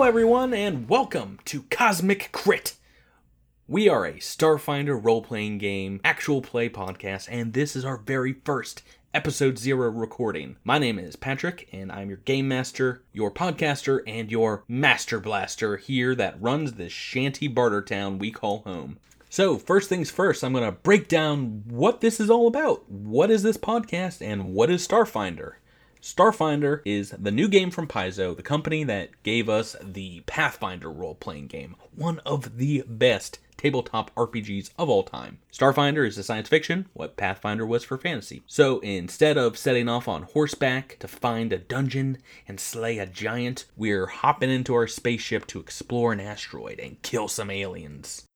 Hello, everyone, and welcome to Cosmic Crit. We are a Starfinder role playing game, actual play podcast, and this is our very first episode zero recording. My name is Patrick, and I'm your game master, your podcaster, and your master blaster here that runs this shanty barter town we call home. So, first things first, I'm going to break down what this is all about. What is this podcast, and what is Starfinder? Starfinder is the new game from Paizo, the company that gave us the Pathfinder role playing game, one of the best tabletop RPGs of all time. Starfinder is a science fiction, what Pathfinder was for fantasy. So instead of setting off on horseback to find a dungeon and slay a giant, we're hopping into our spaceship to explore an asteroid and kill some aliens.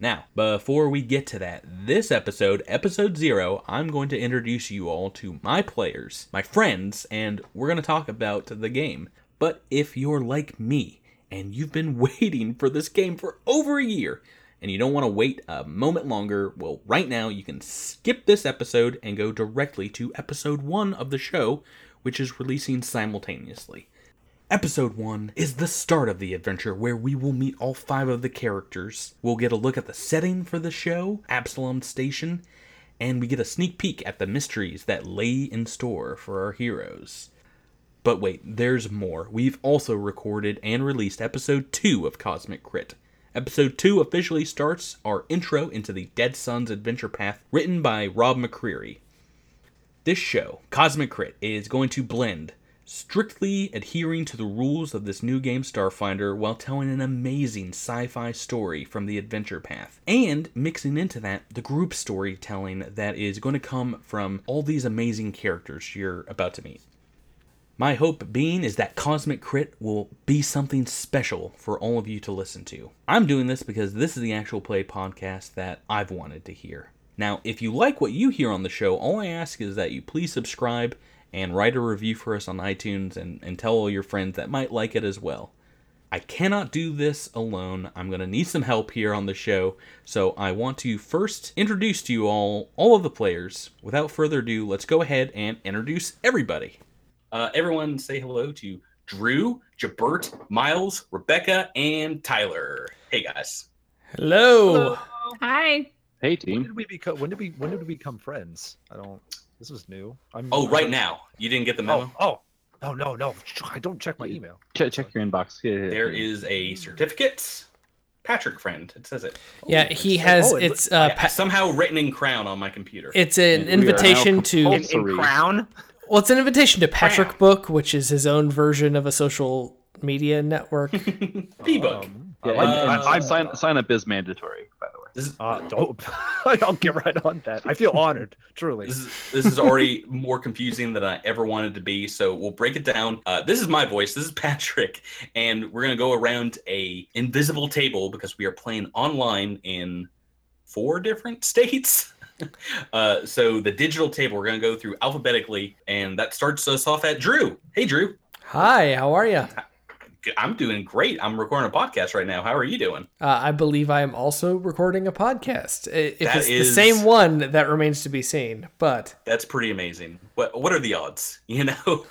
Now, before we get to that, this episode, episode zero, I'm going to introduce you all to my players, my friends, and we're going to talk about the game. But if you're like me and you've been waiting for this game for over a year and you don't want to wait a moment longer, well, right now you can skip this episode and go directly to episode one of the show, which is releasing simultaneously. Episode 1 is the start of the adventure where we will meet all five of the characters. We'll get a look at the setting for the show, Absalom Station, and we get a sneak peek at the mysteries that lay in store for our heroes. But wait, there's more. We've also recorded and released episode 2 of Cosmic Crit. Episode 2 officially starts our intro into the Dead Suns adventure path written by Rob McCreary. This show, Cosmic Crit, is going to blend strictly adhering to the rules of this new game Starfinder while telling an amazing sci fi story from the adventure path, and mixing into that the group storytelling that is going to come from all these amazing characters you're about to meet. My hope being is that Cosmic Crit will be something special for all of you to listen to. I'm doing this because this is the actual play podcast that I've wanted to hear. Now, if you like what you hear on the show, all I ask is that you please subscribe and write a review for us on iTunes and, and tell all your friends that might like it as well. I cannot do this alone. I'm going to need some help here on the show. So I want to first introduce to you all all of the players. Without further ado, let's go ahead and introduce everybody. Uh, everyone say hello to Drew, Jabert, Miles, Rebecca, and Tyler. Hey guys. Hello. Hi. Hey When team. did we become? When did we? When did we become friends? I don't. This was new. I'm. Oh, I right don't- now. You didn't get the Oh, memo? oh, no, no, no! I don't check my email. Check, check your inbox. Yeah, yeah, There yeah. is a certificate. Patrick friend. It says it. Yeah, he has. Oh, it it's uh, Yeah, pa- somehow written in crown on my computer. it's an We invitation to. compulsory. crown. Well, it's an invitation to Patrick Crown. Book, which is his own version of a social media network. P book. Um, Yeah, I like and- Uh, sign sign up is mandatory, by the way. This is Uh, don't. I'll get right on that. I feel honored, truly. this is this is already more confusing than I ever wanted to be. So we'll break it down. Uh, this is my voice. This is Patrick, and we're gonna go around a invisible table because we are playing online in four different states. uh, so the digital table we're gonna go through alphabetically, and that starts us off at Drew. Hey, Drew. Hi, how are you? I'm doing great. I'm recording a podcast right now. How are you doing? Uh, I believe I am also recording a podcast. If That it's is- the same one, that remains to be seen. But That's pretty amazing. What what are the odds? You know,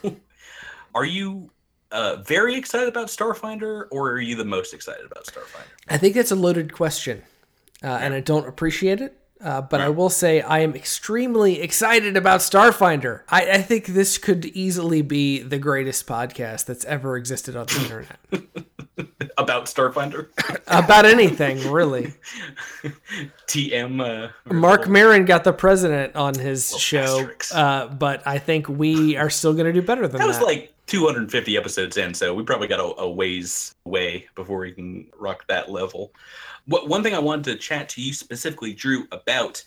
are you uh, very excited about Starfinder, or are you the most excited about Starfinder? I think that's a loaded question, uh, and I don't appreciate it. Uh, but I will say I am extremely excited about Starfinder. I, I think this could easily be the greatest podcast that's ever existed on the internet About Starfinder, about anything, really. TM. Uh, Marc Maron got the president on his show, uh, but I think we are still going to do better than that that. was like 250 episodes in, so we probably got a, a ways away before we can rock that level. What one thing I wanted to chat to you specifically, Drew, about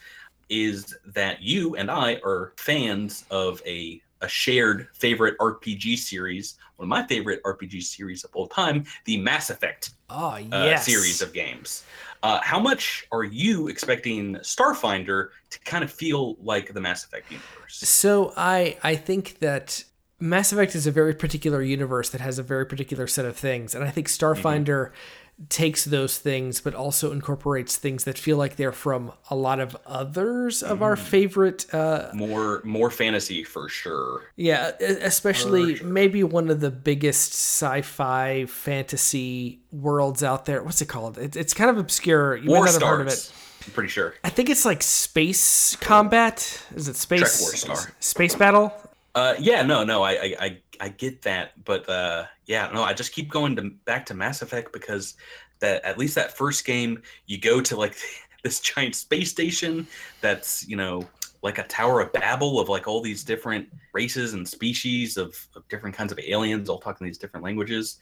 is that you and I are fans of a a shared favorite RPG series, one of my favorite RPG series of all time, the Mass Effect oh uh, series of games. Uh, how much are you expecting Starfinder to kind of feel like the Mass Effect universe? So I I think that Mass Effect is a very particular universe that has a very particular set of things, and I think Starfinder takes those things but also incorporates things that feel like they're from a lot of others of our favorite uh More more fantasy for sure. yeah especially maybe one of the biggest sci-fi fantasy worlds out there. What's it called? It, it's kind of obscure. You War might not have heard of it. I'm pretty sure. i think it's like space combat. Is it space Trek War Star. space battle Uh, yeah, no, no, I, I, I, get that, but uh, yeah, no, I just keep going to back to Mass Effect because that at least that first game, you go to like this giant space station that's you know like a Tower of Babel of like all these different races and species of, of different kinds of aliens, all talking these different languages.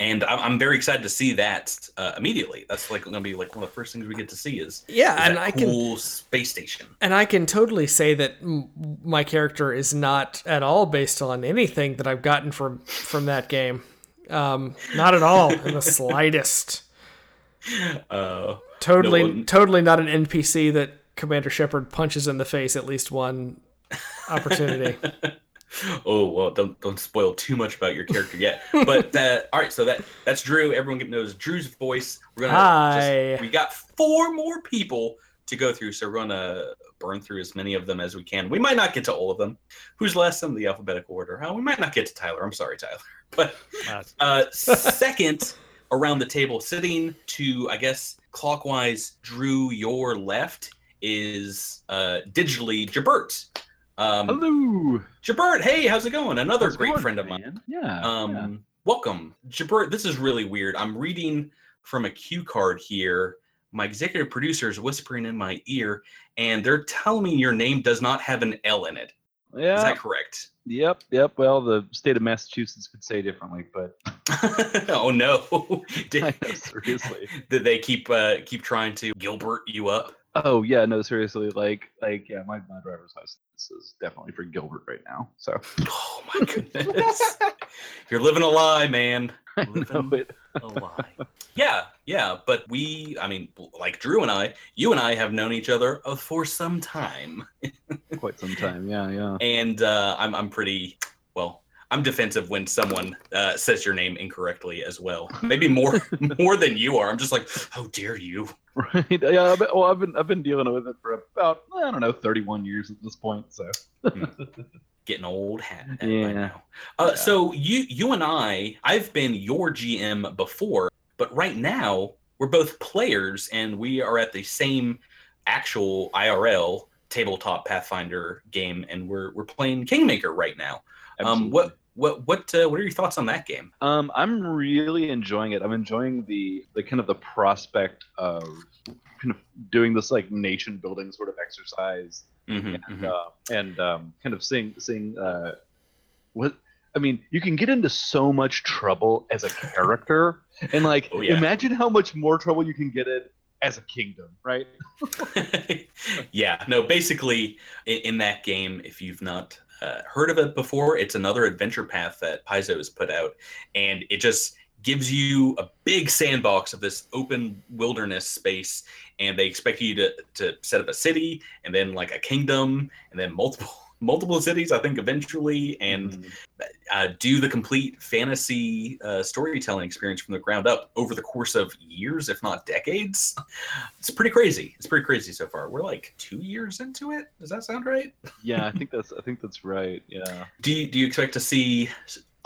And I'm, I'm very excited to see that uh, immediately. That's like going to be like one of the first things we get to see is, yeah is and i can space station. And I can totally say that m- my character is not at all based on anything that I've gotten from from that game. Um, not at all, in the slightest. Uh, Totally, No one- totally not an NPC that Commander Shepard punches in the face at least one opportunity. oh well, don't don't spoil too much about your character yet. But that all right, so that that's Drew. Everyone get- knows Drew's voice. We're gonna Hi. Just, we got four more people to go through, so we're gonna burn through as many of them as we can. We might not get to all of them. Who's last in the alphabetical order? Oh, we might not get to Tyler. I'm sorry, Tyler. But uh, second around the table, sitting to I guess clockwise, Drew, your left is uh, digitally Jabert. Um, Hello. Jabert, hey, how's it going? Another How's great going, friend of mine. man? Yeah. Um, yeah. welcome, Jabert. This is really weird. I'm reading from a cue card here. My executive producer is whispering in my ear, and they're telling me your name does not have an L in it. Yeah. Is that correct? Yep. Yep. Well, the state of Massachusetts could say differently, but oh no! Did, know, seriously. did they keep uh, keep trying to Gilbert you up? Oh yeah, no, seriously. Like, like, yeah, my, my driver's license is definitely for Gilbert right now. So Oh my goodness! You're living a lie, man. Living a lie. Yeah, yeah, but we, I mean, like Drew and I, you and I have known each other uh, for some time, quite some time. Yeah, yeah. and uh, I'm, I'm pretty, well, I'm defensive when someone uh, says your name incorrectly as well. Maybe more, more than you are. I'm just like, how dare you? Right. Yeah. But, well, I've been I've been dealing with it for about I don't know 31 years at this point. So Getting old hat at by Yeah. now. Uh, Yeah. So you, you and I, I've been your GM before, but right now we're both players, and we are at the same actual IRL tabletop Pathfinder game, and we're we're playing Kingmaker right now. Um, what what what uh, what are your thoughts on that game? Um, I'm really enjoying it. I'm enjoying the the kind of the prospect of kind of doing this like nation building sort of exercise Mhm, and mhm. uh, and um, kind of seeing seeing uh, what I mean. You can get into so much trouble as a character, and like Oh, yeah. imagine how much more trouble you can get in as a kingdom, right? yeah, no, basically in, in that game, if you've not uh, heard of it before, it's another adventure path that Paizo has put out, and it just gives you a big sandbox of this open wilderness space, and they expect you to to set up a city and then like a kingdom and then multiple multiple cities i think eventually and Mhm. uh, do the complete fantasy uh, storytelling experience from the ground up over the course of years, if not decades. It's pretty crazy. It's pretty crazy so far. We're like two years into it. Does that sound right? yeah, I think that's I think that's right. Yeah. Do you, do you expect to see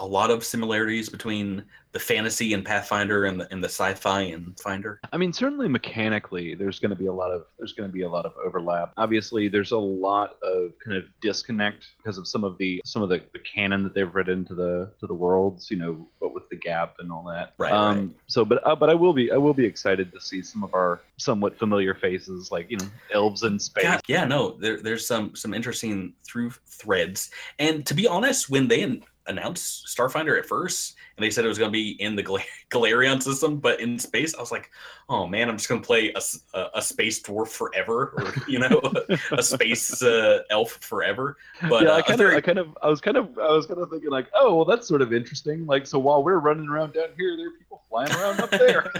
a lot of similarities between the fantasy and Pathfinder and the, and the sci-fi and Finder? I mean, certainly mechanically, there's going to be a lot of there's going to be a lot of overlap. Obviously, there's a lot of kind of disconnect because of some of the some of the, the canon that they've written to the to the worlds. You know, what with the gap and all that. Right, Um, right. So, but uh, but I will be I will be excited to see some of our somewhat familiar faces, like you know, elves in space. Yeah, yeah, no, there, there's some some interesting through threads. And to be honest, when they an- announced Starfinder at first, and they said it was going to be in the Gal- Golarion system, but in space, I was like, oh man, I'm just going to play a a space dwarf forever, or you know, a, a space uh, elf forever. But yeah, uh, I a kind very- of, I kind of, I was kind of, I was kind of thinking like, oh, well, that's sort of interesting. Like, so while we're running around down here, there are people flying around up there.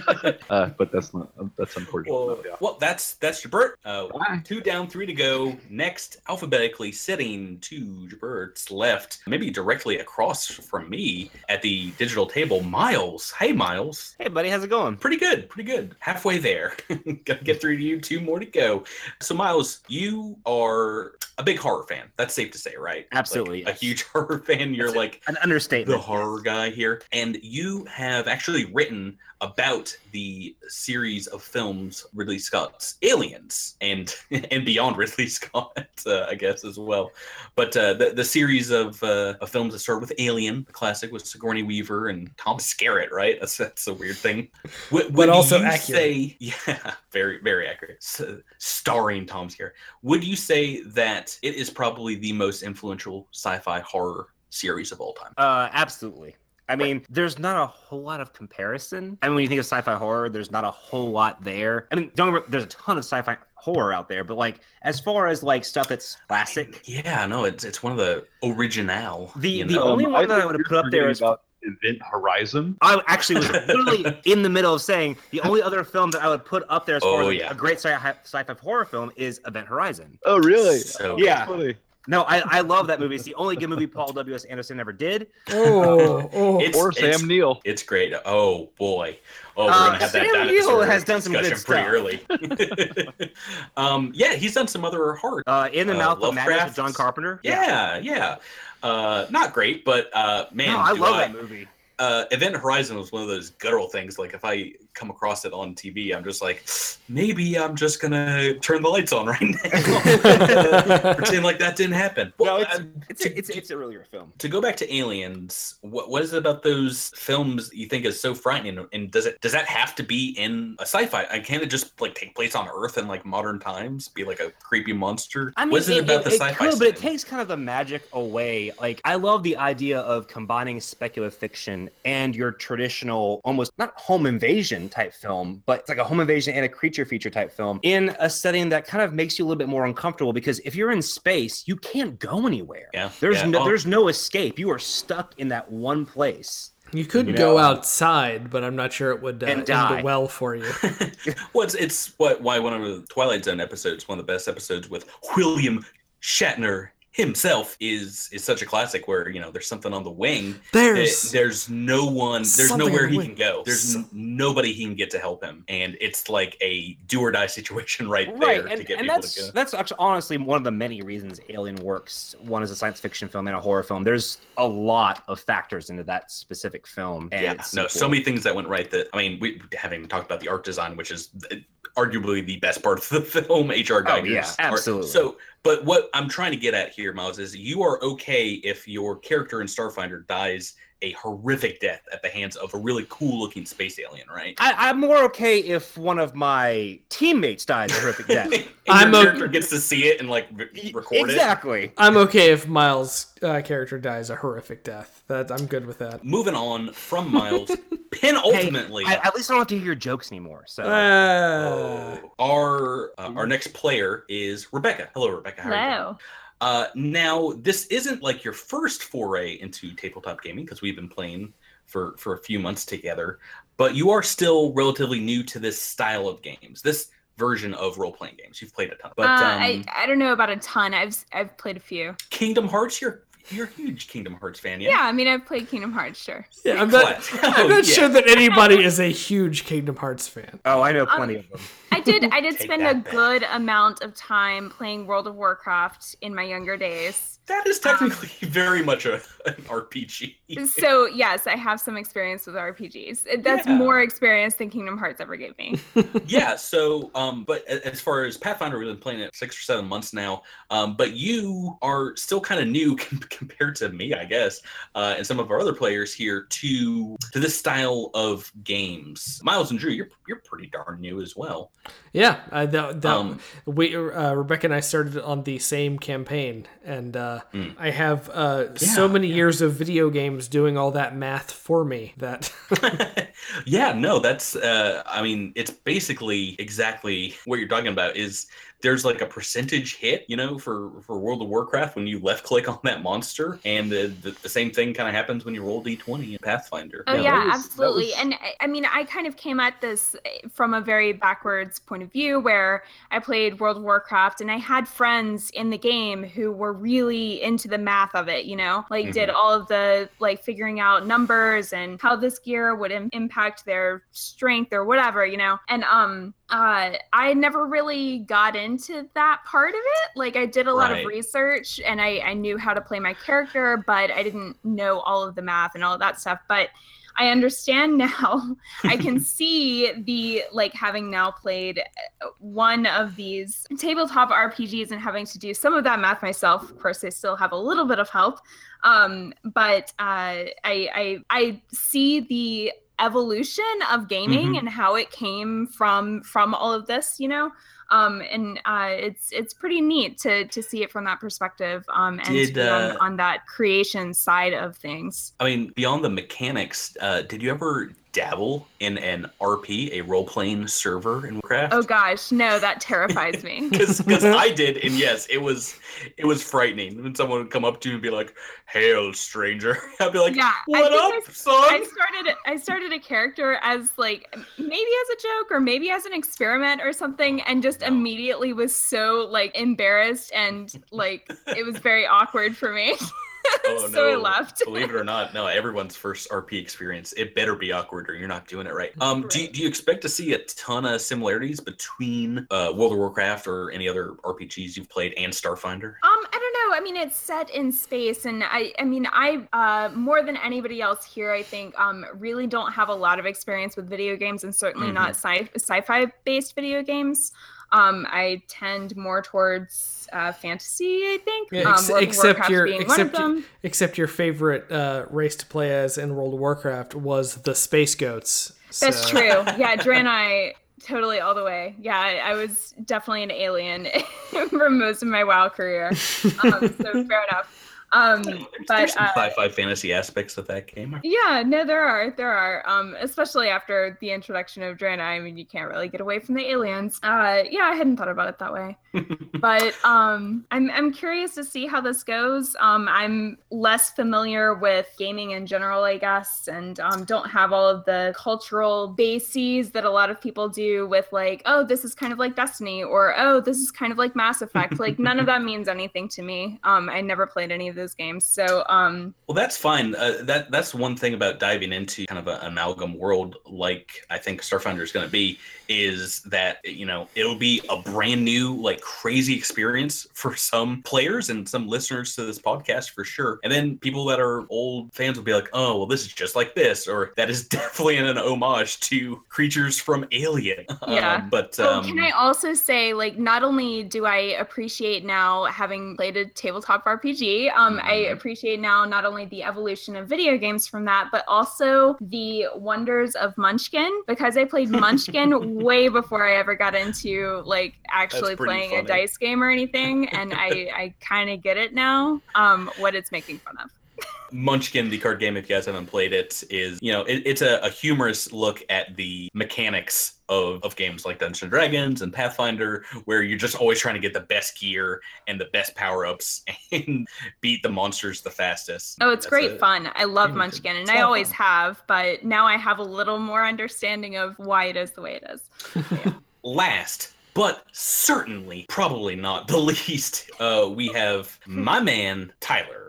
uh, but that's not, that's unfortunate. well, yeah. well, that's that's Jabert. Uh, two down, three to go. Next, alphabetically sitting to Jabert's left, maybe directly across across from me at the digital table, Miles. Hey, Miles. Hey, buddy, how's it going? Pretty good, pretty good. Halfway there. Gotta get through to you. Two more to go. So, Miles, you are a big horror fan. That's safe to say, right? Absolutely, Like, A huge horror fan. You're That's like An understatement. the horror guy here. And you have actually written about the series of films Ridley Scott's Aliens and and beyond Ridley Scott, uh, I guess as well. But uh, the the series of, uh, of films that started with Alien, the classic with Sigourney Weaver and Tom Skerritt, right? That's that's a weird thing. Would, would also you accurate. Say, yeah, very very accurate. S- starring Tom Skerritt. Would you say that it is probably the most influential sci-fi horror series of all time? Uh, absolutely. I mean, there's not a whole lot of comparison. I mean, when you think of sci-fi horror, there's not a whole lot there. I mean, don't get me- there's a ton of sci-fi horror out there, but like as far as like stuff that's classic, Yeah, no, it's it's one of the original. The- you the know? only Um, one I that I think would you're put up there is. about Event Horizon. I actually was literally in the middle of saying the only other film that I would put up there as far Oh, as yeah. a great sci- sci-fi horror film is Event Horizon. Oh, really? So Yeah. Funny. No, I, I love that movie. It's the only good movie Paul W. S. Anderson ever did. Oh, oh. It's- Or it's- Sam Neill. It's great. Oh boy. Oh, we're Uh, gonna have that Sam dinosaur Neill has done some good discussion pretty early. um, yeah, he's done some other horror. Uh, in the Uh, Mouth of Madness with John Carpenter. Yeah, yeah. Uh, not great, but uh, man, no, I do love that movie. Uh, Event Horizon was one of those guttural things. Like if I come across it on TV, I'm just like, maybe I'm just gonna turn the lights on right now, pretend like that didn't happen. No, Well, it's uh, it's a, it's a, it's a really good film. to go back to Aliens, what what is it about those films you think is so frightening? And does it does that have to be in a sci-fi? I can't it just like take place on Earth in like modern times? Be like a creepy monster? I mean, what is it, about the sci-fi? could, but it takes kind of the magic away. Like, I love the idea of combining speculative fiction and your traditional, almost not home invasion type film, but it's like a home invasion and a creature feature type film in a setting that kind of makes you a little bit more uncomfortable because if you're in space, you can't go anywhere. Yeah, There's yeah. no Oh. there's no escape. You are stuck in that one place. You could You go know. outside, but I'm not sure it would uh, And end well for you. well, it's, it's what why one of the Twilight Zone episodes, one of the best episodes with William Shatner himself, is is such a classic. Where you know there's something on the wing. There's there's no one. There's nowhere on he can go. There's So- n- nobody he can get to help him, and it's like a do or die situation right, right there and, to get and people that's to go. that's actually honestly one of the many reasons alien works one is a science fiction film and a horror film there's a lot of factors into that specific film and yeah, its no, so many things that went right. That I mean, we haven't even talked about the art design, which is uh, arguably the best part of the film. H.R. Oh, Giger's yeah, art. absolutely. So, but what I'm trying to get at here, Miles, is you are okay if your character in Starfinder dies a horrific death at the hands of a really cool-looking space alien, right? I, I'm more okay if one of my teammates dies a horrific death. and I'm your o- character gets to see it and like re- record it. exactly. I'm okay if Miles' uh, character dies a horrific death. That I'm good with that. Moving on from Miles, penultimately, I, at least I don't have to hear your jokes anymore. So Uh, oh, our uh, our next player is Rebecca. Hello, Rebecca. How are you? Hello. Uh, now, this isn't like your first foray into tabletop gaming because we've been playing for for a few months together, but you are still relatively new to this style of games, this version of role playing games. You've played a ton, but uh, um, I, I don't know about a ton. I've I've played a few. Kingdom Hearts, you're you're a huge Kingdom Hearts fan, yeah? Yeah, I mean I've played Kingdom Hearts, sure. yeah, I'm not. Class. I'm Oh, not yeah. sure that anybody is a huge Kingdom Hearts fan. oh, I know Um, plenty of them. I did I did spend a that back. good amount of time playing World of Warcraft in my younger days. That is technically very much a, an RPG. So yes, I have some experience with RPGs. That's Yeah. more experience than Kingdom Hearts ever gave me. yeah so um but as far as pathfinder we've been playing it six or seven months now um but you are still kind of new compared to me i guess uh and some of our other players here to to this style of games miles and drew you're you're pretty darn new as well Yeah, uh, that, that Um, we uh, Rebecca and I started on the same campaign, and uh, Mm. I have uh, so many yeah. years of video games doing all that math for me that yeah no that's uh i mean it's basically exactly what you're talking about is there's like a percentage hit you know for for world of warcraft when you left click on that monster monster, and the the, the same thing kind of happens when you roll d20 in Pathfinder. Oh Yeah, yeah, was- absolutely. was- And I- I mean, I kind of came at this eh, from a very backwards point of view, where I played World of Warcraft, and I had friends in the game who were really into the math of it. You know, like did Mhm. all of the like figuring out numbers and how this gear would Im- impact their strength or whatever. You know, and um, uh, I never really got into that part of it. Like I did a lot Right. of research, and I I knew how to play my character, but I didn't know all of the math and all of that stuff. But I understand now. I can see the like having now played uh, one of these tabletop RPGs and having to do some of that math myself. Of course, I still have a little bit of help, um, but uh, I, I I see the evolution of gaming Mhm. and how it came from from all of this. You know. Um, and uh, it's it's pretty neat to to see it from that perspective um, and Did, to be on, uh, on that creation side of things. I mean, beyond the mechanics, uh, did you ever dabble in an RP, a role playing server in Warcraft? Oh gosh, no, that terrifies me. because I did, and yes, it was it was frightening when someone would come up to you and be like, "Hail, stranger!" I'd be like, Yeah, "What up, son?" I started I started a character as like maybe as a joke or maybe as an experiment or something and just No. immediately was so like embarrassed and like it was very awkward for me. Oh, so I left. Believe it or not, no, everyone's first RP experience, it better be awkward or you're not doing it right. Um, do, you- Right. do you expect to see a ton of similarities between uh, World of Warcraft or any other RPGs you've played and Starfinder? Um, I don't know. I mean, it's set in space, and I, I mean, I, uh, more than anybody else here, I think, um, really don't have a lot of experience with video games, and certainly Mm-hmm. not sci- sci-fi based video games. Um, I tend more towards uh, fantasy. I think. Yeah, um, ex- World except your being one of except them. except your favorite uh, race to play as in World of Warcraft was the Space Goats. That's true. Yeah, Draenei, totally all the way. Yeah, I, I was definitely an alien for most of my WoW career. Um, so fair enough. Um, There's, but there's some uh, sci-fi fantasy aspects of that game. Yeah, no, there are, there are. Um, especially after the introduction of Draenei. I mean, you can't really get away from the aliens. Uh, yeah, I hadn't thought about it that way. but um, I'm I'm curious to see how this goes. Um, I'm less familiar with gaming in general, I guess, and um, don't have all of the cultural bases that a lot of people do with like, oh, this is kind of like Destiny, or oh, this is kind of like Mass Effect. like none of that means anything to me. Um, I never played any of those games, so um, Well, that's fine. Uh, that that's one thing about diving into kind of an amalgam world, like I think Starfinder is going to be, is that you know it'll be a brand new, like crazy experience for some players and some listeners to this podcast for sure. And then people that are old fans will be like, "Oh, well, this is just like this," or "That is definitely an homage to creatures from Alien." Yeah. Um, but Oh, um, can I also say, like, not only do I appreciate now having played a tabletop RPG, um, I Mhm. appreciate now not only the evolution of video games from that, but also the wonders of Munchkin because I played Munchkin way before I ever got into like actually playing a dice game or anything, and I I kind of get it now. Um, what it's making fun of. Munchkin, the card game, if you guys haven't played it, is you know it, it's a, a humorous look at the mechanics of, of games like Dungeons and Dragons and Pathfinder, where you're just always trying to get the best gear and the best power ups and beat the monsters the fastest. Oh, it's That's great a- fun. I love Yeah, Munchkin, and I always fun. have, but now I have a little more understanding of why it is the way it is. Last, but certainly probably not the least, uh, we have my man Tyler.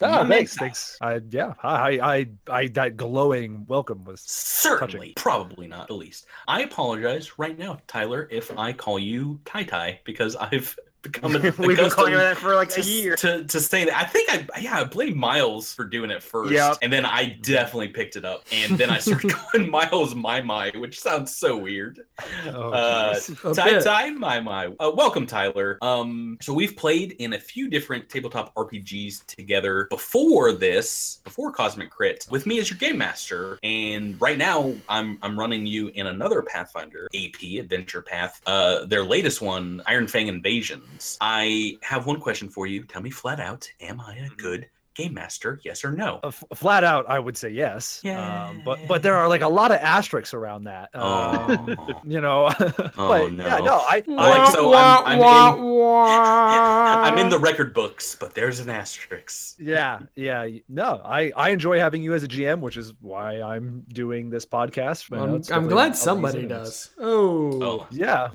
Ah, thanks, thanks. I yeah, I I I that glowing welcome was Certainly, probably not the least. I apologize right now, Tyler, if I call you Tai Tai because I've become We've been calling that for like to, a year. to to say that. I think I yeah I blame Miles for doing it first, Yep. and then I definitely picked it up, and then I started calling Miles my my, which sounds so weird. Oh, Uh, jeez. A Tai bit. Tai my my. Uh, welcome, Tyler. Um, so we've played in a few different tabletop RPGs together before this, before Cosmic Crit, with me as your game master. And right now, I'm I'm running you in another Pathfinder AP Adventure Path. Uh, their latest one, Ironfang Invasions. I have one question for you. Tell me flat out: Am I a mm-hmm. good game master? Yes or no? Uh, f- flat out, I would say yes. Um, but but there are like a lot of asterisks around that. Um, Oh. you know. Oh, but yeah, no. no, I, Like, so I'm- I'm in- I'm in the record books, but there's an asterisk. yeah, yeah. No, I I enjoy having you as a GM, which is why I'm doing this podcast. You know, I'm, I'm glad somebody reason, does. Oh. Oh, Yeah,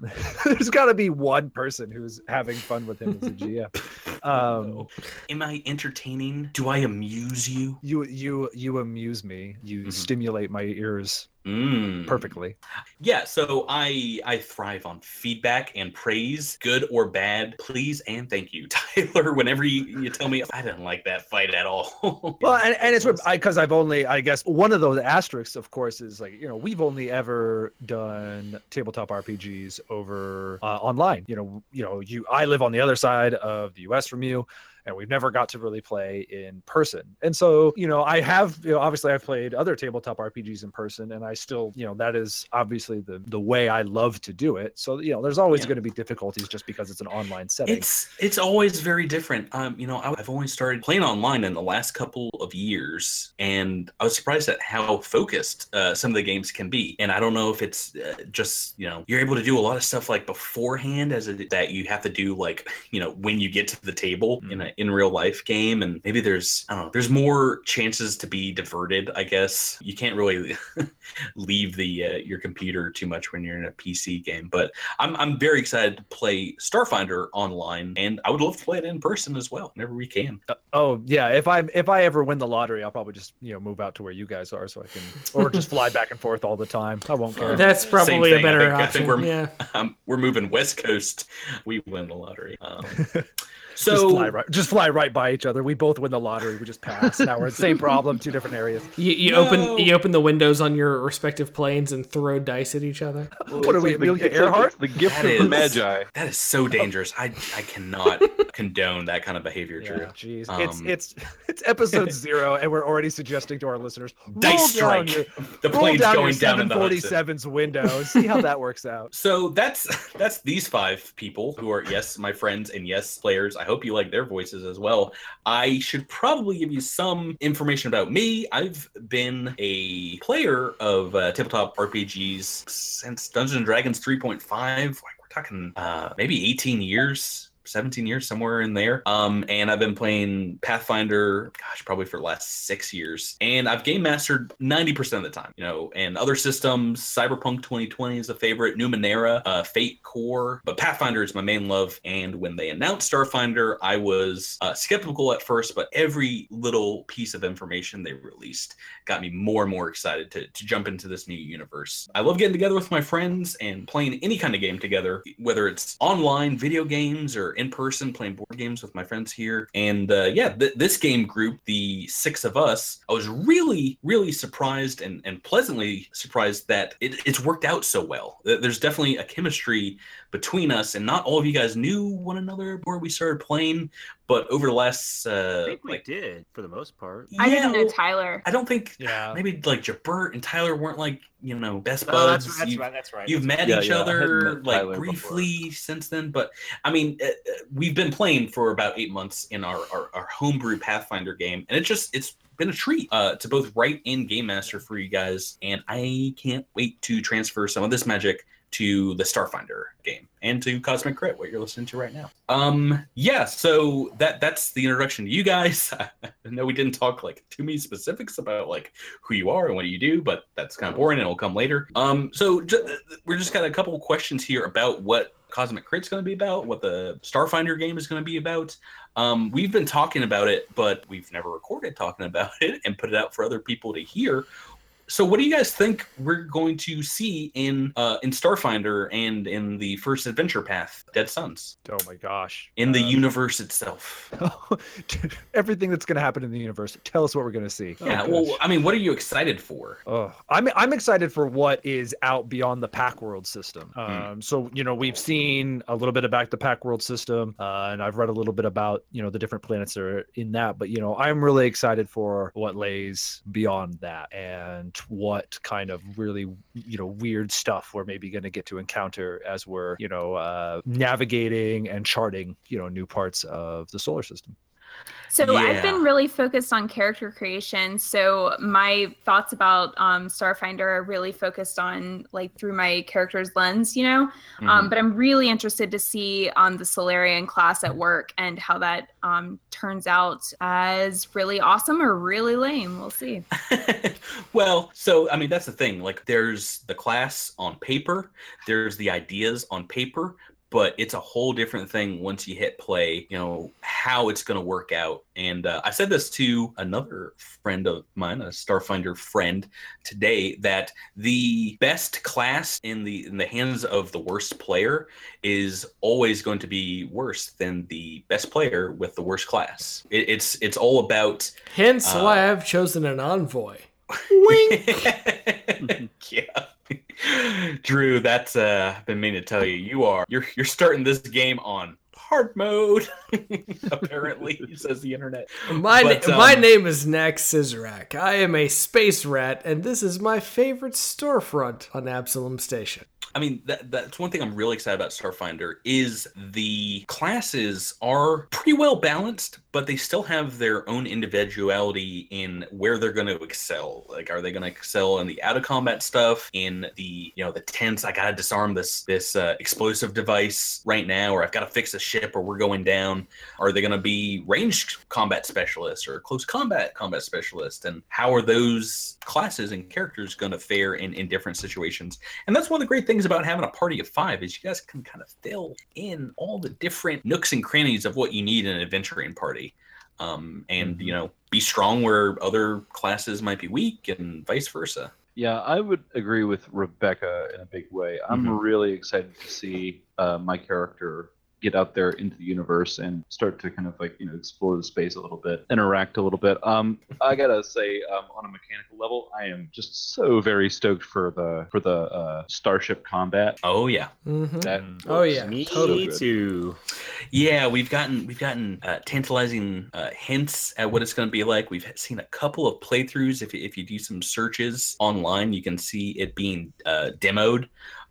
there's got to be one person who's having fun with him as a GM. Um. Am I entertaining? Do I amuse you? you you you amuse me. You Mhm. stimulate my ears Mm. perfectly. Yeah, so I I thrive on feedback and praise, good or bad. Please and thank you, Tyler. Whenever you, you tell me I didn't like that fight at all. Well, and, and it's because I've only, I guess, one of those asterisks, of course, is like you know we've only ever done tabletop RPGs over uh, online. You know, you know, you I live on the other side of the U.S. from you. And we've never got to really play in person. And so, you know, I have, you know, obviously I've played other tabletop RPGs in person and I still, you know, that is obviously the the way I love to do it. So, you know, there's always Yeah. going to be difficulties just because it's an online setting. It's it's always very different. Um, you know, I've only started playing online in the last couple of years, and I was surprised at how focused uh, some of the games can be. And I don't know if it's uh, just you know you're able to do a lot of stuff like beforehand as it, that you have to do like you know when you get to the table in a in real life game, and maybe there's I don't know there's more chances to be diverted. I guess you can't really leave the uh, your computer too much when you're in a PC game, but I'm I'm very excited to play Starfinder online, and I would love to play it in person as well whenever we can. Uh, oh yeah, if I if I ever win the lottery, I'll probably just you know move out to where you guys are, so I can, or just fly back and forth all the time. I won't care. That's probably thing, a I better think- I think we're- yeah. Um, we're moving West Coast. We win the lottery. Um, just so fly right, just fly right by each other. We both win the lottery. We just pass. now we're the same problem, two different areas. You, you No. open you open the windows on your respective planes and throw dice at each other. What are we, It's Amelia the, Earhart? the gift That of is- the Magi. that is so dangerous. I I cannot condone that kind of behavior. Drew. Yeah, jeez, it's Um, it's it's episode zero, and we're already suggesting to our listeners Dice roll down strike. your, The plane's down going your down in the Hudson. 747's window. See how that works out. So that's that's these five people who are yes my friends and yes players. I hope you like their voices as well. I should probably give you some information about me. I've been a player of uh, tabletop RPGs since Dungeons and Dragons 3.5. Like we're talking uh, maybe 18 years. 17 years somewhere in there. Um and i've been playing pathfinder gosh probably for the last six years. And i've game mastered 90% of the time you know and other systems cyberpunk 2020 is a favorite numenera uh fate core. But pathfinder is my main love. And when they announced starfinder i was uh, skeptical at first but every little piece of information they released got me more and more excited to, to jump into this new universe. I love getting together with my friends and playing any kind of game together whether it's online video games or in person playing board games with my friends here. And uh, yeah th- this game group the six of us i was really really surprised and, and pleasantly surprised that it, it's worked out so well. There's definitely a chemistry between us and not all of you guys knew one another before we started playing but over the last I uh think we like did for the most part. I didn't know Tyler. i don't think Yeah. maybe like jabert and tyler weren't like you know best Oh, buds that's, that's You- right. That's right. You've that's met Yeah, each yeah, I hadn't other met like Tyler before. briefly since then, but I mean, uh, uh, we've been playing for about eight months in our, our our homebrew Pathfinder game, and it just it's been a treat uh, to both write and game master for you guys, and I can't wait to transfer some of this magic to the Starfinder game and to Cosmic Crit, what you're listening to right now. Um, yeah, so that that's the introduction to you guys. I know we didn't talk like too many specifics about like who you are and what you do, but that's kind of boring and it'll come later. Um, so we're just got a couple questions here about what Cosmic Crit's going to be about, what the Starfinder game is going to be about. Um, we've been talking about it, but we've never recorded talking about it and put it out for other people to hear. So, what do you guys think we're going to see in uh, in Starfinder and in the first adventure path, Dead Suns, Oh my gosh. in the Uh, universe itself? everything that's going to happen in the universe. Tell us what we're going to see. Yeah, Oh, well. I mean, what are you excited for? Oh, I'm I'm excited for what is out beyond the Pact World system. Hmm. Um, so you know we've seen a little bit about the Pact World system, uh, and I've read a little bit about you know the different planets that are in that. But you know I'm really excited for what lays beyond that and what kind of really you know weird stuff we're maybe going to get to encounter as we're you know uh, navigating and charting you know new parts of the solar system. So I've been really focused on character creation. So my thoughts about um, Starfinder are really focused on like through my character's lens, you know. Mm-hmm. Um, but I'm really interested to see um, the Solarian class at work and how that um, turns out as really awesome or really lame. We'll see. well, so I mean that's the thing. Like there's the class on paper, there's the ideas on paper, but it's a whole different thing once you hit play, you know, how it's going to work out. And uh, I said this to another friend of mine, a Starfinder friend today that the best class in the in the hands of the worst player is always going to be worse than the best player with the worst class. It, it's it's all about Hence Uh, why I've chosen an envoy. yeah. Drew, that's uh been meaning to tell you. You are you're you're starting this game on hard mode. Apparently, says the internet. My But, na- my um, name is Nax Scissorak. I am a space rat, and this is my favorite storefront on Absalom Station. I mean, that, that's one thing I'm really excited about Starfinder is the classes are pretty well balanced, but they still have their own individuality in where they're going to excel. Like, are they going to excel in the out of combat stuff? In the you know the tense, I got to disarm this this uh, explosive device right now, or I've got to fix a ship, or we're going down. Are they going to be ranged combat specialists or close combat combat specialists? And how are those classes and characters going to fare in in different situations? And that's one of the great things about having a party of five is you guys can kind of fill in all the different nooks and crannies of what you need in an adventuring party. Um, and you know, be strong where other classes might be weak, and vice versa. Yeah, I would agree with Rebecca in a big way. I'm Mhm. really excited to see uh, my character get out there into the universe and start to kind of like you know explore the space a little bit, interact a little bit. Um, I gotta say, um, on a mechanical level, I am just so very stoked for the for the uh, starship combat. Oh yeah, mm-hmm. That Oh, yeah, Me so good. too. yeah. We've gotten we've gotten uh, tantalizing uh, hints at what it's going to be like. We've seen a couple of playthroughs. If if you do some searches online, you can see it being uh, demoed.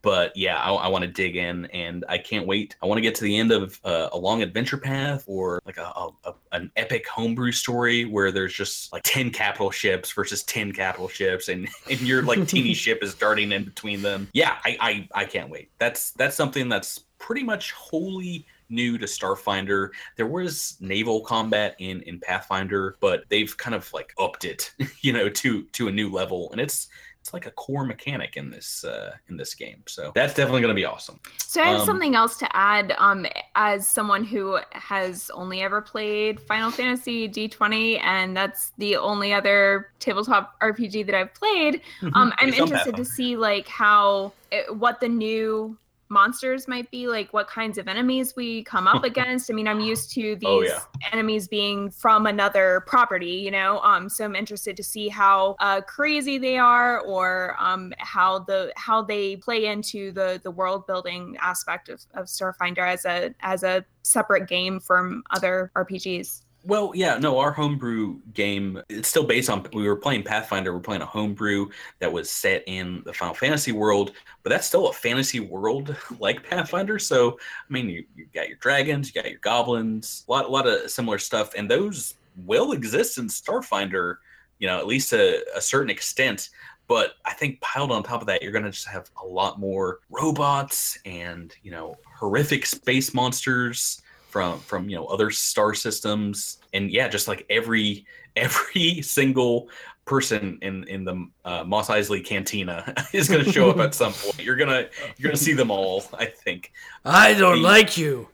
But yeah, I, I want to dig in, and I can't wait. I want to get to the end of uh, a long adventure path, or like a, a, a an epic homebrew story where there's just like ten capital ships versus ten capital ships, and and your like teeny ship is darting in between them. Yeah, I, I I can't wait. That's that's something that's pretty much wholly new to Starfinder. There was naval combat in in Pathfinder, but they've kind of like upped it, you know, to to a new level, and it's it's like a core mechanic in this uh, in this game. So that's definitely going to be awesome. So I have Um, something else to add. Um, as someone who has only ever played Final Fantasy D20, and that's the only other tabletop RPG that I've played, um, I'm interested to see like how it, what the new monsters might be like what kinds of enemies we come up against. I mean i'm used to these Oh, yeah. enemies being from another property you know? Um so i'm interested to see how uh crazy they are or um how the how they play into the the world building aspect of, of starfinder as a as a separate game from other rpgs Well, yeah, no, our homebrew game, it's still based on, we were playing Pathfinder, we're playing a homebrew that was set in the Final Fantasy world, but that's still a fantasy world like Pathfinder. So, I mean, you, you got your dragons, you got your goblins, a lot, a lot of similar stuff, and those will exist in Starfinder, you know, at least to a certain extent. But I think piled on top of that, you're going to just have a lot more robots and, you know, horrific space monsters from from you know other star systems and yeah just like every every single person in in the uh, Mos Eisley Cantina is going to show up at some point. You're gonna you're gonna see them all. I think. I don't The- like you.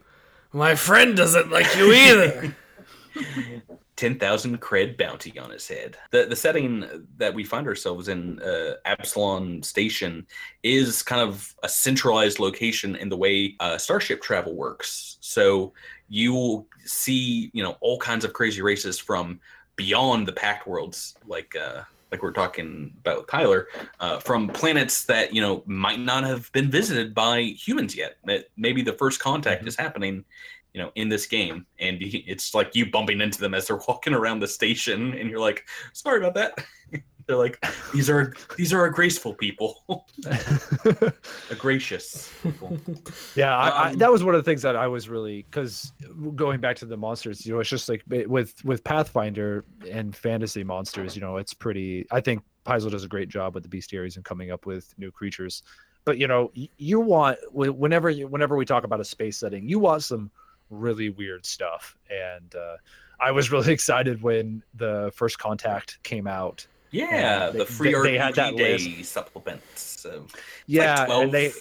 My friend doesn't like you either. Ten thousand cred bounty on his head. The the setting that we find ourselves in, uh, Absalom Station, is kind of a centralized location in the way uh, starship travel works. So you will see, you know, all kinds of crazy races from beyond the Pact Worlds, like uh, like we're talking about with Kyler, uh, from planets that you know might not have been visited by humans yet. That maybe the first contact is happening, you know, in this game, and it's like you bumping into them as they're walking around the station, and you're like, "Sorry about that." They're like these are these are a graceful people, a gracious people. Yeah, I, I, Um, that was one of the things that I was really because going back to the monsters, you know, it's just like with with Pathfinder and fantasy monsters, you know, it's pretty. I think Paizo does a great job with the bestiaries and coming up with new creatures. But you know, you want whenever you whenever we talk about a space setting, you want some really weird stuff, and uh, I was really excited when the first Contact came out. Yeah, they- the free they- they had that day list. supplements. So Yeah, like 12 and they.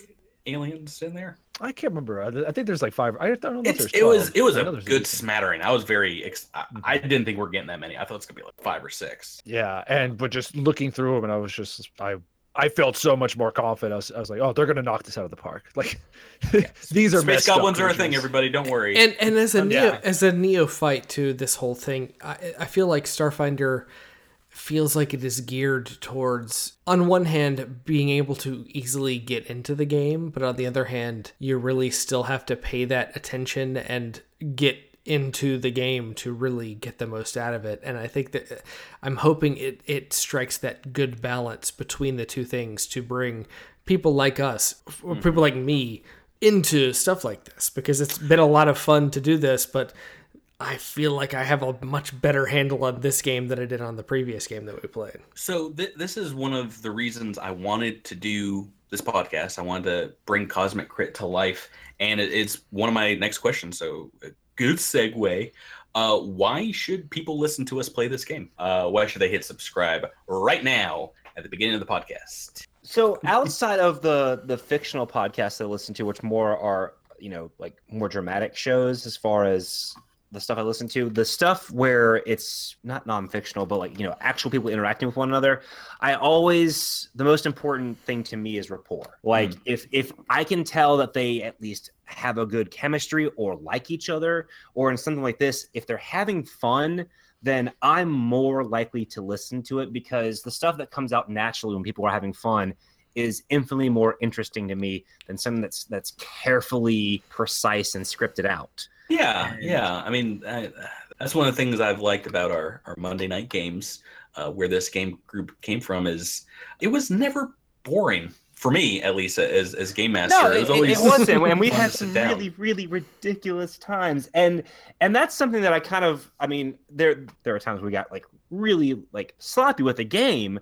aliens in there. I can't remember. I I think there's like five. I don't know. if It's, there's it was it was a good 18. smattering. I was very ex- I, Mm-hmm. I didn't think we are getting that many. I thought it's gonna be like five or six. Yeah, and but just looking through them, and I was just I I felt so much more confident. I was, I was like, oh, they're gonna knock this out of the park. Like these are Space goblins are a thing. Everybody, don't worry. And and as a Um, neo, yeah. as a neophyte to this whole thing, I, I feel like Starfinder feels like it is geared towards on one hand being able to easily get into the game, but on the other hand, you really still have to pay that attention and get into the game to really get the most out of it. And I think that uh, I'm hoping it it strikes that good balance between the two things to bring people like us, or mm-hmm. people like me into stuff like this because it's been a lot of fun to do this, but I feel like I have a much better handle on this game than I did on the previous game that we played. So th- this is one of the reasons I wanted to do this podcast. I wanted to bring Cosmic Crit to life, and it, it's one of my next questions. So a good segue. Uh, why should people listen to us play this game? Uh, why should they hit subscribe right now at the beginning of the podcast? So outside of the the fictional podcasts I listen to, which more are you know like more dramatic shows, as far as the stuff I listen to, the stuff where it's not non-fictional, but like you know actual people interacting with one another, I always the most important thing to me is rapport. Like mm. if if I can tell that they at least have a good chemistry or like each other, or in something like this, if they're having fun, then I'm more likely to listen to it because the stuff that comes out naturally when people are having fun is infinitely more interesting to me than something that's that's carefully precise and scripted out. Yeah, yeah. I mean, I, that's one of the things I've liked about our, our Monday night games, uh, where this game group came from, is it was never boring for me, at least as as game master. No, it was always it wasn't, and we had some really, really ridiculous times, and and that's something that I kind of, I mean, there there are times we got like really like sloppy with the game,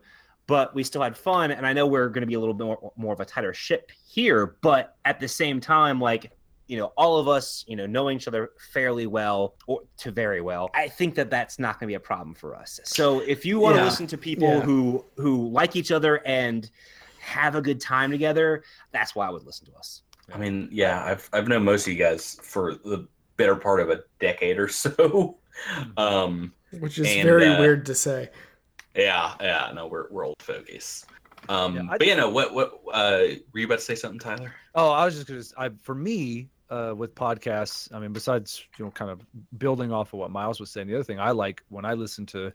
but we still had fun, and I know we're going to be a little bit more, more of a tighter ship here, but at the same time, like you know, all of us, you know, knowing each other fairly well or to very well, I think that that's not going to be a problem for us. So if you want to Yeah. listen to people Yeah. who who like each other and have a good time together, that's why I would listen to us. I mean, yeah, I've I've known most of you guys for the better part of a decade or so. Um, Which is And, very uh, weird to say. yeah, yeah, no, we're we're old fogies. Um, Yeah, I- but you know what? What uh, were you about to say something, Tyler? Oh, I was just gonna. I for me, uh, with podcasts, I mean, besides you know, kind of building off of what Miles was saying, the other thing I like when I listen to,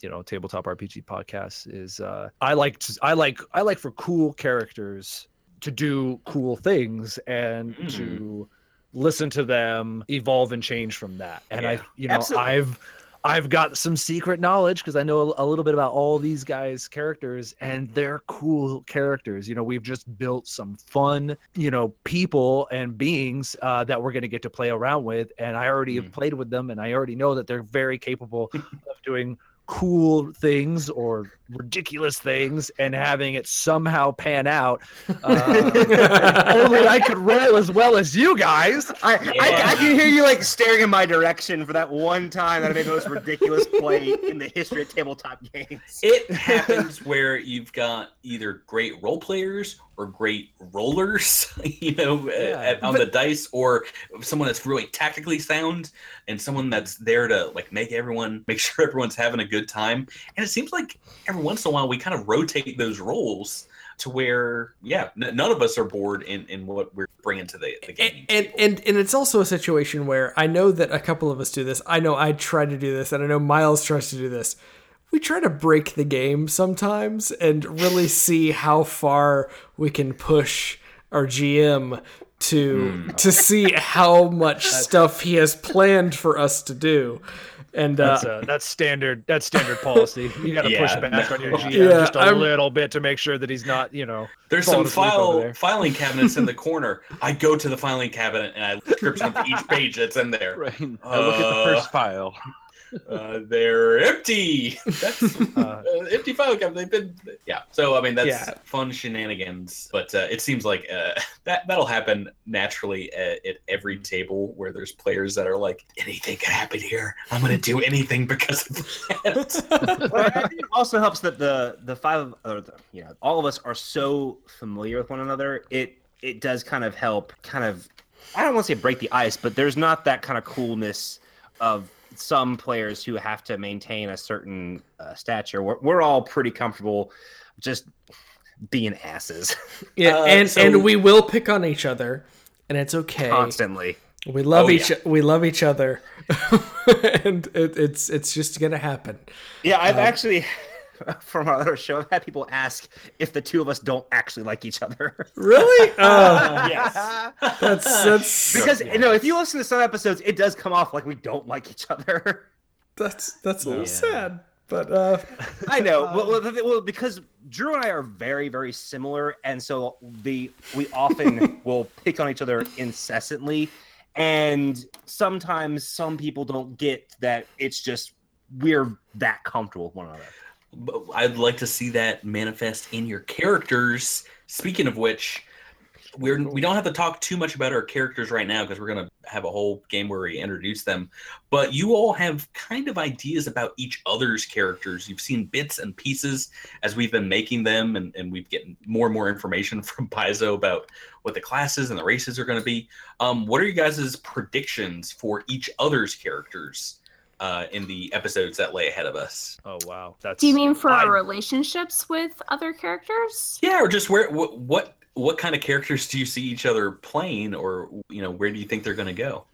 you know, tabletop RPG podcasts is uh, I like to, I like I like for cool characters to do cool things and Mm. to listen to them evolve and change from that. And I, you know, Absolutely. I've I've got some secret knowledge because I know a, a little bit about all these guys' characters, and they're cool characters. You know, we've just built some fun, you know, people and beings uh, that we're going to get to play around with. And I already have played with them, and I already know that they're very capable of doing cool things or ridiculous things and having it somehow pan out. Uh, only I could roll as well as you guys. I, I, I can hear you like staring in my direction for that one time that I made the most ridiculous play in the history of tabletop games. It happens where you've got either great role players or great rollers, you know, Yeah. at, on the dice, or someone that's really tactically sound and someone that's there to like make everyone make sure everyone's having a good time. And it seems like every once in a while we kind of rotate those roles to where, yeah, n- none of us are bored in, in what we're bringing to the, the game. and, and and and it's also a situation where I know that a couple of us do this. I know I try to do this, and I know Miles tries to do this. We try to break the game sometimes and really see how far we can push our GM to Hmm. to see how much stuff he has planned for us to do. And uh, That's uh, that's standard. That's standard policy. You got to Yeah, push back on your no. GM Yeah, just a I'm- little bit to make sure that he's not, you know. There's some file there. filing cabinets in the corner. I go to the filing cabinet and I script onto each page that's in there. Right. I look at the Uh, first file. Uh, they're empty. That's Uh, uh, empty file cabinet. They've been yeah. So I mean that's Yeah. fun shenanigans, but uh, it seems like uh, that that'll happen naturally at, at every table where there's players that are like anything can happen here. I'm gonna do anything because of that. But I think it also helps that the the five or the, you know all of us are so familiar with one another. It it does kind of help kind of I don't want to say break the ice, but there's not that kind of coolness of some players who have to maintain a certain uh, stature. We're, we're all pretty comfortable just being asses yeah, Uh, and so- and we will pick on each other, and it's okay. constantly. We love Oh, each yeah. we love each other, and it, it's it's just gonna happen. Yeah, I've Uh, actually from our other show, I've had people ask if the two of us don't actually like each other. Really? Oh, yes. that's that's Because you know, if you listen to some episodes, it does come off like we don't like each other. that's that's a little Yeah. sad. But uh, I know. well, well, well, because Drew and I are very, very similar, and so the we often will pick on each other incessantly, and sometimes some people don't get that. It's just we're that comfortable with one another. I'd like to see that manifest in your characters. Speaking of which, we're we don't have to talk too much about our characters right now because we're gonna have a whole game where we introduce them. But you all have kind of ideas about each other's characters. You've seen bits and pieces as we've been making them, and, and we've getting more and more information from Paizo about what the classes and the races are to be. Um, what are you guys' predictions for each other's characters uh, in the episodes that lay ahead of us? oh wow, that's. Do you mean for I- our relationships with other characters? Yeah, or just where what what what kind of characters do you see each other playing, or you know where do you think they're going to go?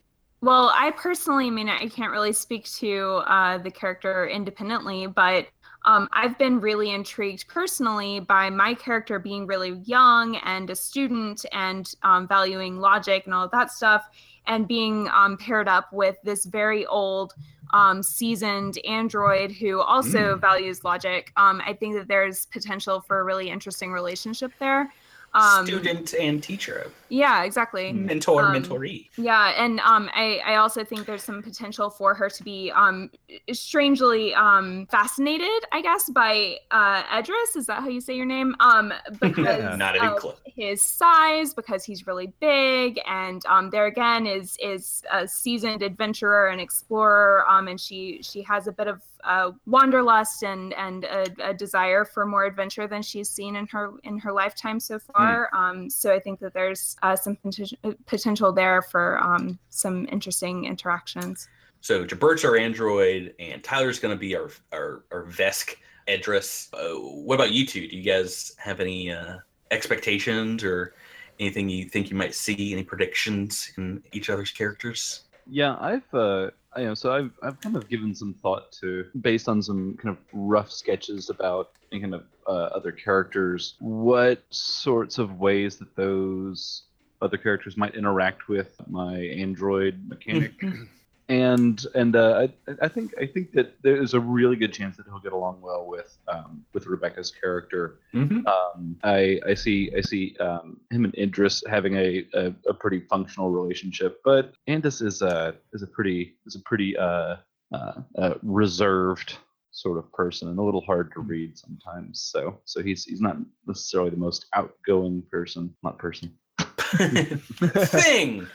Well, I personally, I mean, I can't really speak to uh, the character independently, but um, I've been really intrigued personally by my character being really young and a student and um, valuing logic and all of that stuff, and being um, paired up with this very old, um, seasoned android who also Mm. values logic. Um, I think that there's potential for a really interesting relationship there. Um, Student and teacher, Yeah, exactly. mentor, Um, mentoree. Yeah, and um, I, I also think there's some potential for her to be um, strangely um, fascinated, I guess, by uh, Edris. Is that how you say your name? Um, because Not of close. his size, because he's really big, and um, there again is is a seasoned adventurer and explorer, um, and she she has a bit of uh, wanderlust and and a, a desire for more adventure than she's seen in her in her lifetime so far. Um, so I think that there's uh, some potential potential there for um, some interesting interactions. So Jabert's our android, and Tyler's going to be our our, our Vesk Edris. Uh, what about you two? Do you guys have any uh, expectations or anything you think you might see? Any predictions in each other's characters? Yeah, I've uh, I know. So I've I've kind of given some thought to, based on some kind of rough sketches about kind of uh, other characters, what sorts of ways that those other characters might interact with my android mechanic. and and uh, I, I think I think that there is a really good chance that he'll get along well with um, with Rebecca's character. Mm-hmm. Um, I I see I see um, him and Idris having a, a, a pretty functional relationship, but Andis is a is a pretty is a pretty uh, uh, uh, reserved sort of person and a little hard to read sometimes. So so he's he's not necessarily the most outgoing person, not person. Thing.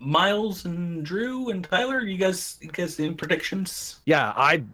Miles and Drew and Tyler, you guys, you guys any predictions? Yeah, I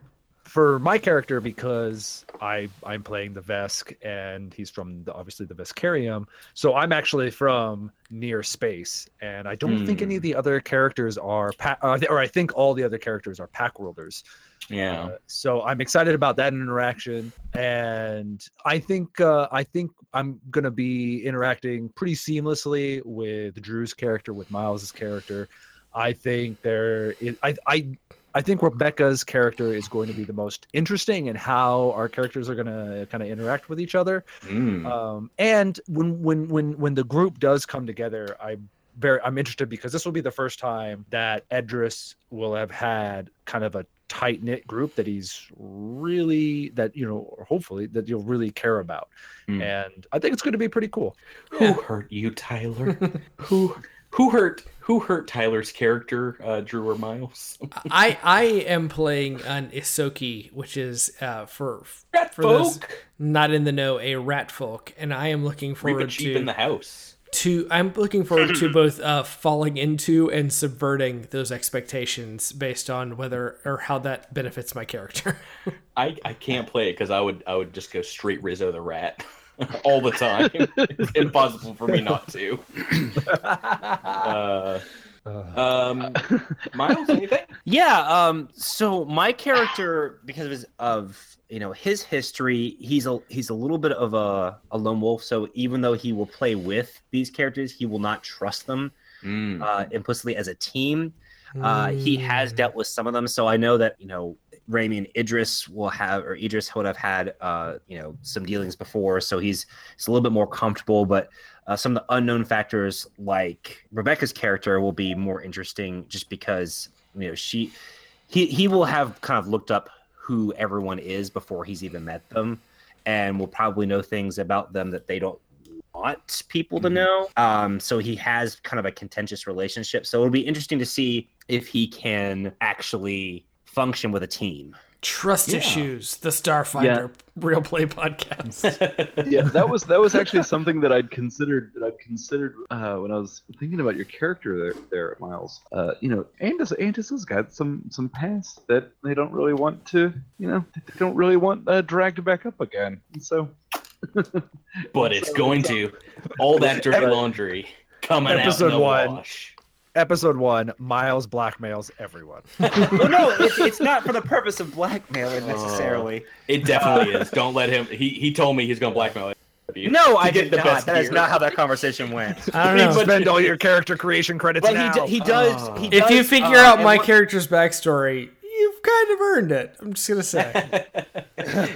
for my character because I I'm playing the Vesk and he's from the, obviously the Veskarium. So I'm actually from near space, and I don't think any of the other characters are pa- uh, or I think all the other characters are Pact Worlders. Yeah. Uh, so I'm excited about that interaction, and I think uh, I think I'm gonna be interacting pretty seamlessly with Drew's character, with Miles's character. I think there is, I I I think Rebecca's character is going to be the most interesting and how our characters are going to kind of interact with each other. Mm. Um, and when when when when the group does come together, I very I'm interested because this will be the first time that Edris will have had kind of a tight knit group that he's really that you know hopefully that you'll really care about, Hmm. and I think it's going to be pretty cool. Who hurt you, Tyler? who who hurt who hurt Tyler's character, uh, Drew or Miles? I I am playing an Ysoki, which is uh, for Rat for those not in the know a rat folk, and I am looking forward a cheap to in the house. To I'm looking forward to both uh, falling into and subverting those expectations based on whether or how that benefits my character. I, I can't play it because I would I would just go straight Rizzo the Rat all the time. it's impossible for me not to. Uh, um, Miles, anything? Yeah. Um. So my character, because of his of you know his history, he's a he's a little bit of a a lone wolf. So even though he will play with these characters, he will not trust them Mm. uh, implicitly as a team. Uh, he has dealt with some of them, so I know that you know Rami and Idris will have, or Idris would have had, uh, you know, some dealings before, so he's he's a little bit more comfortable. But uh, some of the unknown factors, like Rebecca's character, will be more interesting, just because you know she, he he will have kind of looked up who everyone is before he's even met them, and will probably know things about them that they don't want people to Mhm. know. Um, so he has kind of a contentious relationship. So it'll be interesting to see if he can actually function with a team. Trust Yeah. issues, the Starfinder real play podcast. yeah, that was that was actually something that I'd considered that I'd considered uh, when I was thinking about your character there, there Miles. Uh, you know, Andis Andis has got some some past that they don't really want to, you know, they don't really want uh, dragged back up again. And so, but it's going to all that dirty laundry coming Episode out in the one. wash. Episode one: Miles blackmails everyone. well, no, it's, it's not for the purpose of blackmailing necessarily. It definitely is. Don't let him. He he told me he's gonna blackmail you. no, I get did the not. best That is gear. not how that conversation went. I don't You know. spend all your character creation credits But now. he, d- he does. Oh. He if you figure uh, out my what- character's backstory, you've kind of earned it. I'm just gonna say.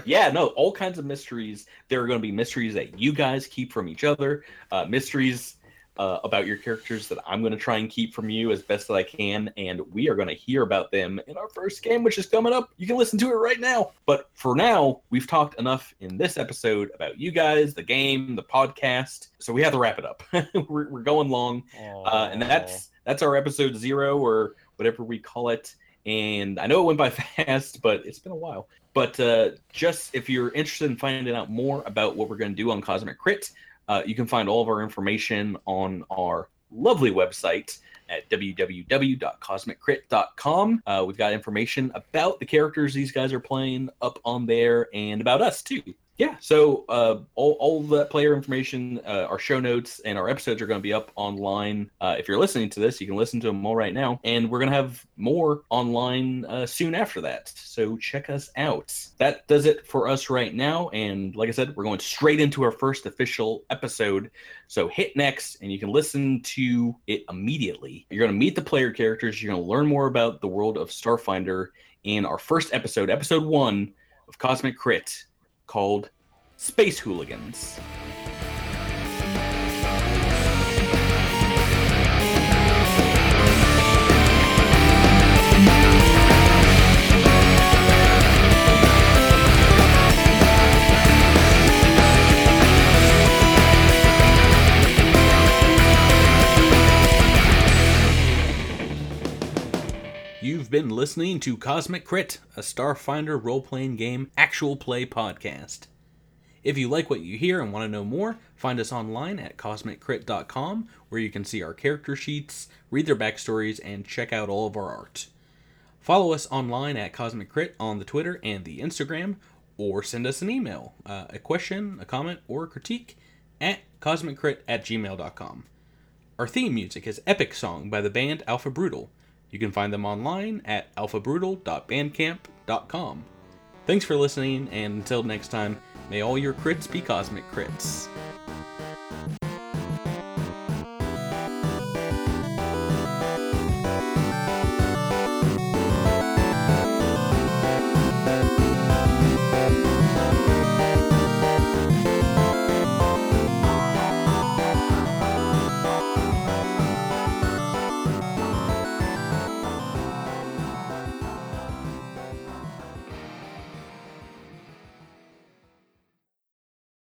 yeah, no, all kinds of mysteries. There are going to be mysteries that you guys keep from each other, uh, mysteries uh, about your characters that I'm going to try and keep from you as best that I can, and we are going to hear about them in our first game, which is coming up. You can listen to it right now. But for now, we've talked enough in this episode about you guys, the game, the podcast, so we have to wrap it up. we're, we're going long, uh, and that's that's our episode zero or whatever we call it. And I know it went by fast, but it's been a while. But uh, just if you're interested in finding out more about what we're going to do on Cosmic Crit, uh, you can find all of our information on our lovely website at www.cosmiccrit.com. Uh, we've got information about the characters these guys are playing up on there and about us too. Yeah, so uh, all, all that player information, uh, our show notes, and our episodes are going to be up online. Uh, if you're listening to this, you can listen to them all right now. And we're going to have more online uh, soon after that. So check us out. That does it for us right now. And like I said, we're going straight into our first official episode. So hit next, and you can listen to it immediately. You're going to meet the player characters. You're going to learn more about the world of Starfinder in our first episode, episode one of Cosmic Crit called Space Hooligans. Listening to Cosmic Crit, a Starfinder role playing game actual play podcast. If you like what you hear and want to know more, find us online at cosmiccrit.com, where you can see our character sheets, read their backstories, and check out all of our art. Follow us online at Cosmic Crit on the Twitter and the Instagram, or send us an email, uh, a question, a comment, or a critique at cosmiccrit at gmail.com. Our theme music is Epic Song by the band Alpha Brutal. You can find them online at alphabrutal.bandcamp.com. Thanks for listening, and until next time, may all your crits be cosmic crits.